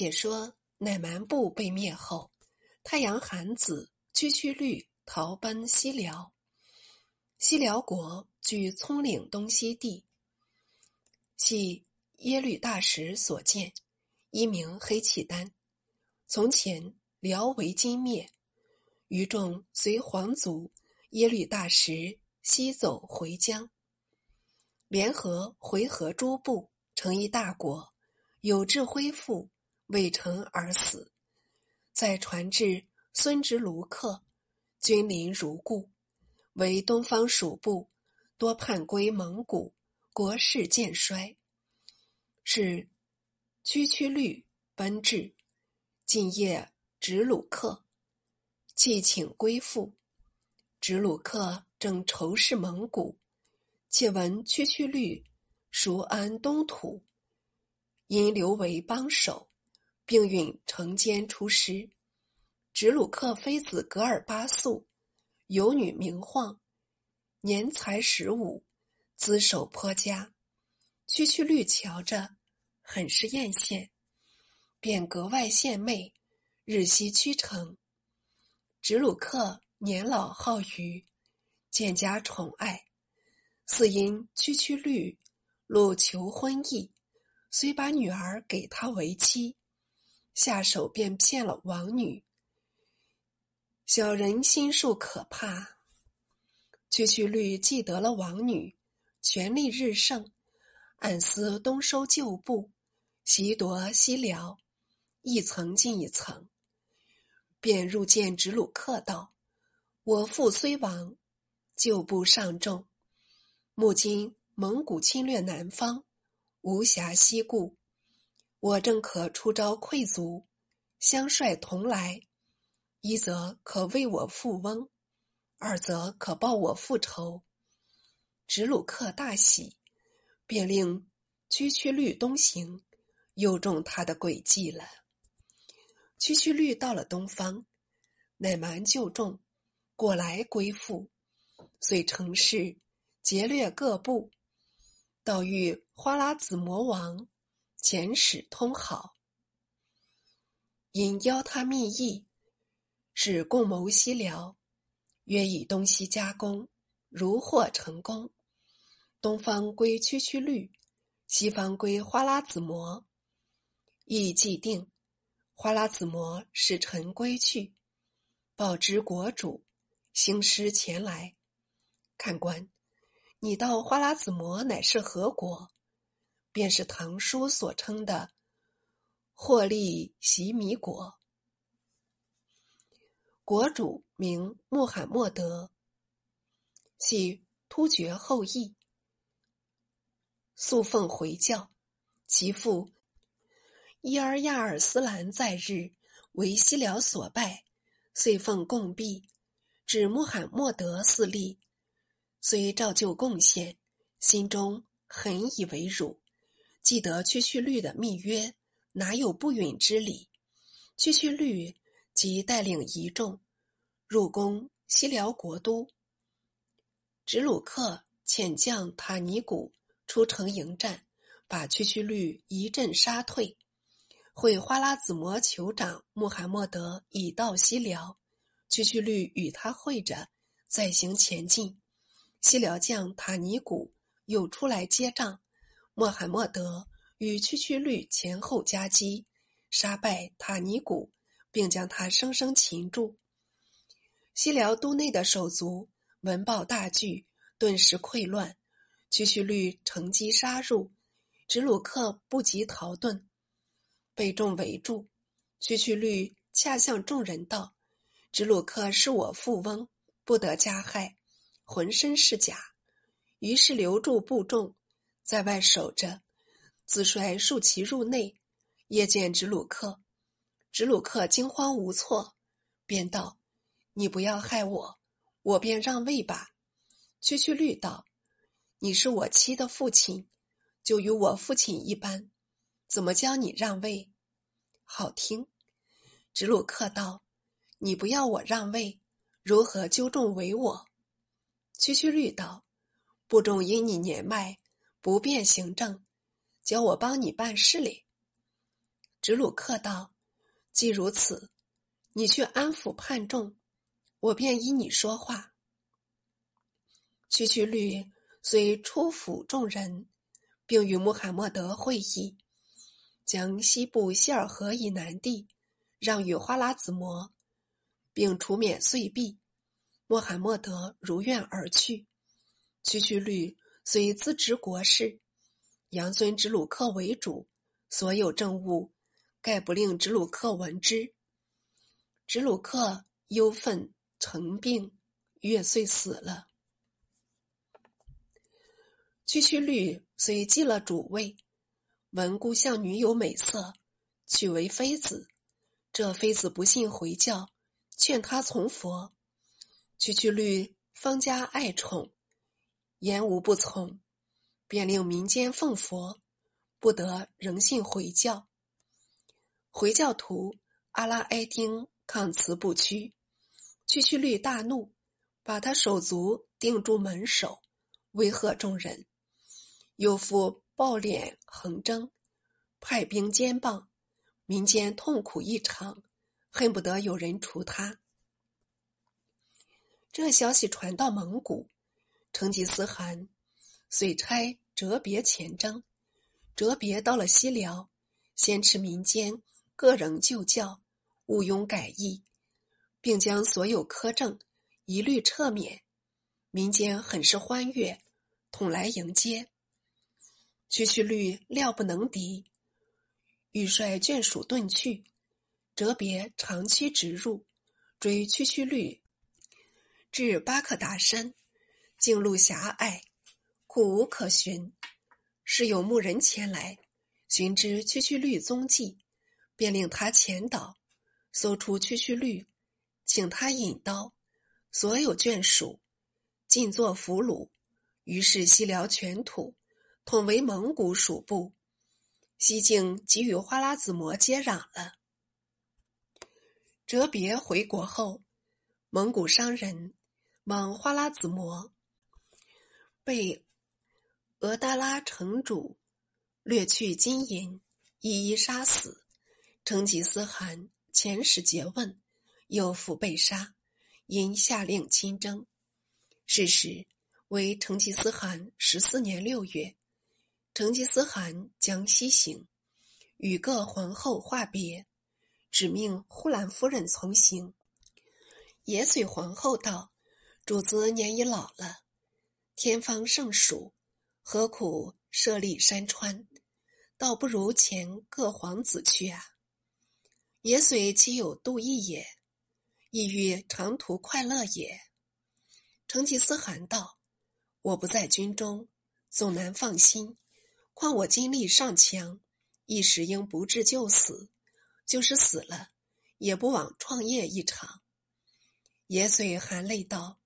且说乃蛮部被灭后，太阳寒子屈屈律逃奔西辽。西辽国据葱岭东西地，系耶律大石所建，一名黑契丹。从前辽为金灭，余众随皇族耶律大石西走回疆，联合回纥诸部，成一大国。有志恢复。未成而死，再传至孙直卢克，君临如故。为东方属部，多叛归蒙古，国势渐衰。是区区律奔至，晋夜直鲁克，既请归附。直鲁克正仇视蒙古，且闻区区律熟安东土，因留为帮手。并允承奸出师。直鲁克妃子格尔巴素，有女名晃，年才十五，姿手颇佳。区区律瞧着，很是艳羡，便格外献媚，日夕趋成。直鲁克年老好娱，渐加宠爱。似因区区律路求婚意，虽把女儿给他为妻。下手便骗了王女，小人心术可怕。区区律既得了王女，权力日盛，暗思东收旧部，袭夺西辽，一层进一层，便入见直鲁克道：“我父虽亡，旧部尚重。目今蒙古侵略南方，无暇西顾。”我正可出招溃族，相率同来，一则可为我复翁，二则可报我复仇。直鲁克大喜，便令区区律东行，又中他的诡计了。区区律到了东方，乃蛮就众过来归附，遂成事劫掠各部，到遇花剌子模王。遣使通好，因邀他密议，使共谋西辽，约以东西夹攻，如获成功，东方归区区律，西方归花剌子模，意既定。花剌子模使臣归去，报知国主，兴师前来。看官，你到花剌子模乃是何国？便是唐书所称的霍利席米国，国主名穆罕默德，系突厥后裔，素奉回教。其父伊尔亚尔斯兰在日为西辽所败，遂奉贡币，指穆罕默德嗣立，虽照旧贡献，心中很以为辱。记得区区律的密约，哪有不允之理？区区律即带领一众入宫西辽国都。直鲁克遣将塔尼古出城迎战，把区区律一阵杀退。会花剌子模酋长穆罕默德已到西辽，区区律与他会着，再行前进。西辽将塔尼古又出来接仗。穆罕默德与区区律前后夹击，杀败塔尼古，并将他生生擒住。西辽都内的手足闻报大惧，顿时溃乱。区区律乘机杀入，直鲁克不及逃遁，被众围住。区区律恰向众人道：“直鲁克是我父翁，不得加害，浑身是甲。”于是留住部众。在外守着，子帅数骑入内，夜见直鲁克。直鲁克惊慌无措，便道：“你不要害我，我便让位吧。”区区律道：“你是我妻的父亲，就与我父亲一般，怎么教你让位？好听。”直鲁克道：“你不要我让位，如何纠众为我？”区区律道：“部众因你年迈。”不便行政，叫我帮你办事哩。直鲁克道：“既如此，你去安抚叛众，我便依你说话。”区区律遂出府众人，并与穆罕默德会议，将西部希尔河以南地让与花剌子模，并除免岁币。穆罕默德如愿而去。区区律虽自执国事，杨尊直鲁克为主，所有政务。概不令直鲁克闻之。直鲁克忧愤成病，月遂死了。区区律虽继了主位，闻故乡女有美色，娶为妃子。这妃子不信回教，劝他从佛。区区律方家爱宠，言无不从，便令民间奉佛，不得仍信回教。回教徒阿拉埃丁抗辞不屈，屈屈律大怒，把他手足钉住门首，威吓众人。又复暴敛横征，派兵兼棒，民间痛苦异常，恨不得有人除他。这消息传到蒙古，成吉思汗遂差哲别前征。哲别到了西辽，先持民间。各仍旧教，毋庸改易，并将所有苛政一律撤免，民间很是欢悦，统来迎接。区区律料不能敌，欲率眷属遁去，哲别长驱直入，追区区律至巴克达山，径路狭隘，苦无可寻，是有牧人前来寻知区区绿踪迹。便令他前导，搜出区区绿，请他引刀，所有眷属尽作俘虏。于是西辽全土统为蒙古属部，西境即与花剌子模接壤了。哲别回国后，蒙古商人往花剌子模，被额达拉城主掠去金银，一一杀死。成吉思汗遣使诘问，又复被杀，因下令亲征。是时为成吉思汗十四年六月，成吉思汗将西行，与各皇后话别，指命呼兰夫人从行。野遂皇后道：“主子年已老了，天方盛暑，何苦设立山川？倒不如前各皇子去啊。”也虽其有妒意也，亦欲长途快乐也。成吉思汗道：“我不在军中，总难放心。况我精力尚强，一时应不至就死。就是死了，也不枉创业一场。”也遂含泪道：“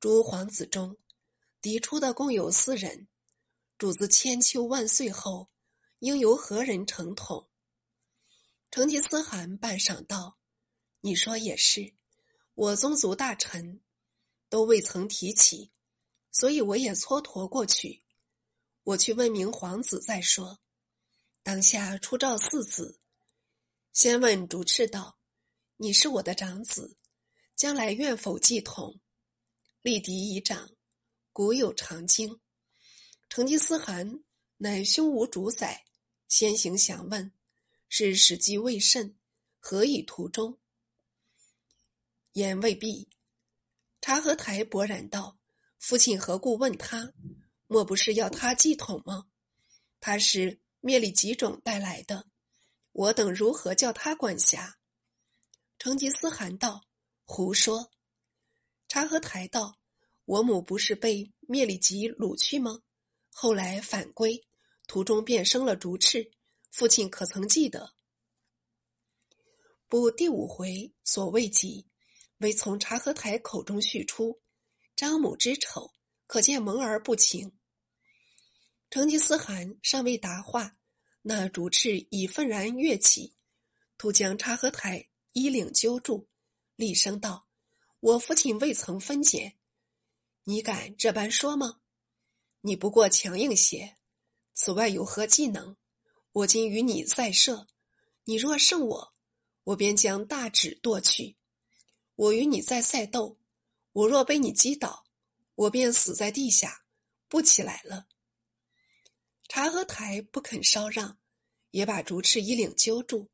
诸皇子中，嫡出的共有四人。主子千秋万岁后，应由何人承统？”成吉思汗半晌道：“你说也是，我宗族大臣都未曾提起，所以我也蹉跎过去。我去问明皇子再说。当下出诏四子，先问主赤道：‘你是我的长子，将来愿否继统？’立嫡以长，古有常经。成吉思汗乃胸无主宰，先行详问。”是时机未甚，何以途中？言未毕，察合台勃然道：“父亲何故问他？莫不是要他继统吗？他是灭里吉种带来的，我等如何叫他管辖？”成吉思汗道：“胡说！”察合台道：“我母不是被灭里吉掳去吗？后来返归，途中便生了竹翅。”父亲可曾记得？不第五回所谓及，为从察合台口中叙出。张母之丑，可见蒙而不情。成吉思汗尚未答话，那主赤已愤然跃起，突将察合台衣领揪住，厉声道：“我父亲未曾分拣，你敢这般说吗？你不过强硬些，此外有何技能？”我今与你赛射，你若胜我，我便将大指剁去。我与你在赛斗，我若被你击倒，我便死在地下，不起来了。”察合台不肯稍让，也把竹赤衣领揪住。